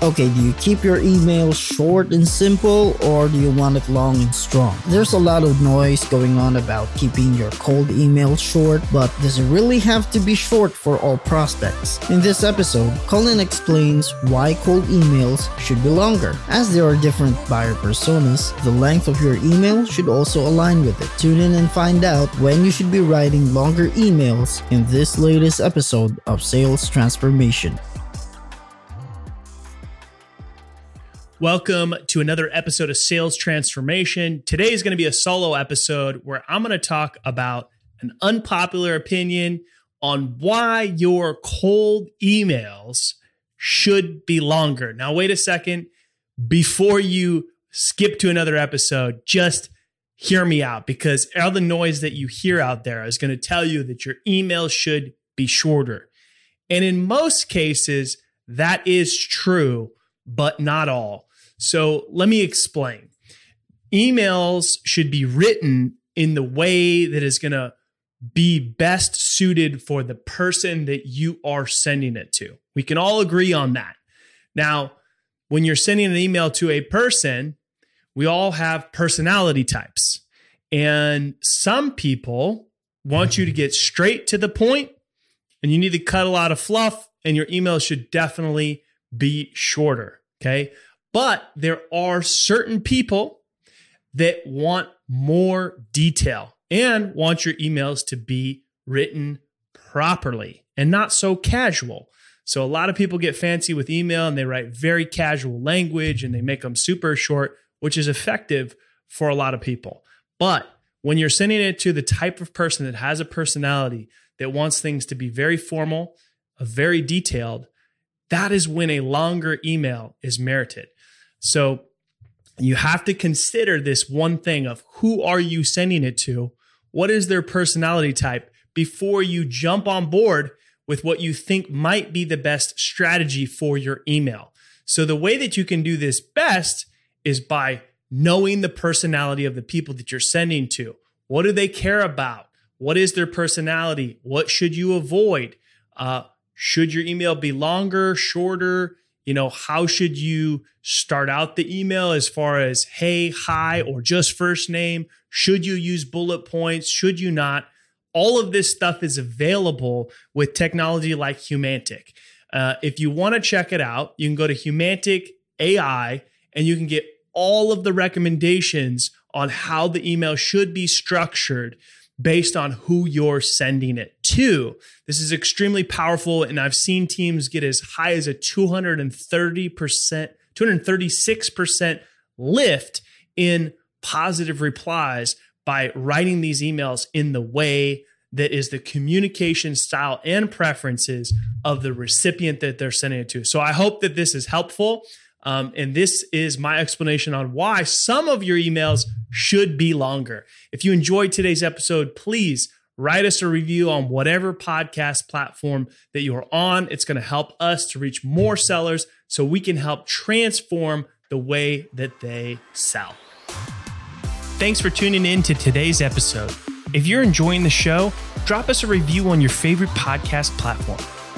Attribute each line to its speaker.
Speaker 1: Okay, do you keep your emails short and simple or do you want it long and strong? There's a lot of noise going on about keeping your cold emails short, but does it really have to be short for all prospects? In this episode, Colin explains why cold emails should be longer. As there are different buyer personas, the length of your email should also align with it. Tune in and find out when you should be writing longer emails in this latest episode of Sales Transformation.
Speaker 2: Welcome to another episode of Sales Transformation. Today is going to be a solo episode where I'm going to talk about an unpopular opinion on why your cold emails should be longer. Now, wait a second. Before you skip to another episode, just hear me out because all the noise that you hear out there is going to tell you that your email should be shorter. And in most cases, that is true, but not all. So let me explain. Emails should be written in the way that is going to be best suited for the person that you are sending it to. We can all agree on that. Now, when you're sending an email to a person, we all have personality types. And some people want you to get straight to the point and you need to cut a lot of fluff, and your email should definitely be shorter. Okay. But there are certain people that want more detail and want your emails to be written properly and not so casual. So a lot of people get fancy with email and they write very casual language and they make them super short, which is effective for a lot of people. But when you're sending it to the type of person that has a personality that wants things to be very formal, uh, very detailed, that is when a longer email is merited. So you have to consider this one thing of who are you sending it to? What is their personality type before you jump on board with what you think might be the best strategy for your email. So the way that you can do this best is by knowing the personality of the people that you're sending to. What do they care about? What is their personality? What should you avoid? Uh, should your email be longer, shorter? You know, how should you start out the email as far as hey, hi, or just first name? Should you use bullet points? Should you not? All of this stuff is available with technology like Humantic. Uh, if you want to check it out, you can go to Humantic AI and you can get all of the recommendations on how the email should be structured based on who you're sending it to. This is extremely powerful, and I've seen teams get as high as a 230%, 236% lift in positive replies by writing these emails in the way that is the communication style and preferences of the recipient that they're sending it to. So I hope that this is helpful. Um, and this is my explanation on why some of your emails should be longer. If you enjoyed today's episode, please write us a review on whatever podcast platform that you are on. It's going to help us to reach more sellers so we can help transform the way that they sell. Thanks for tuning in to today's episode. If you're enjoying the show, drop us a review on your favorite podcast platform.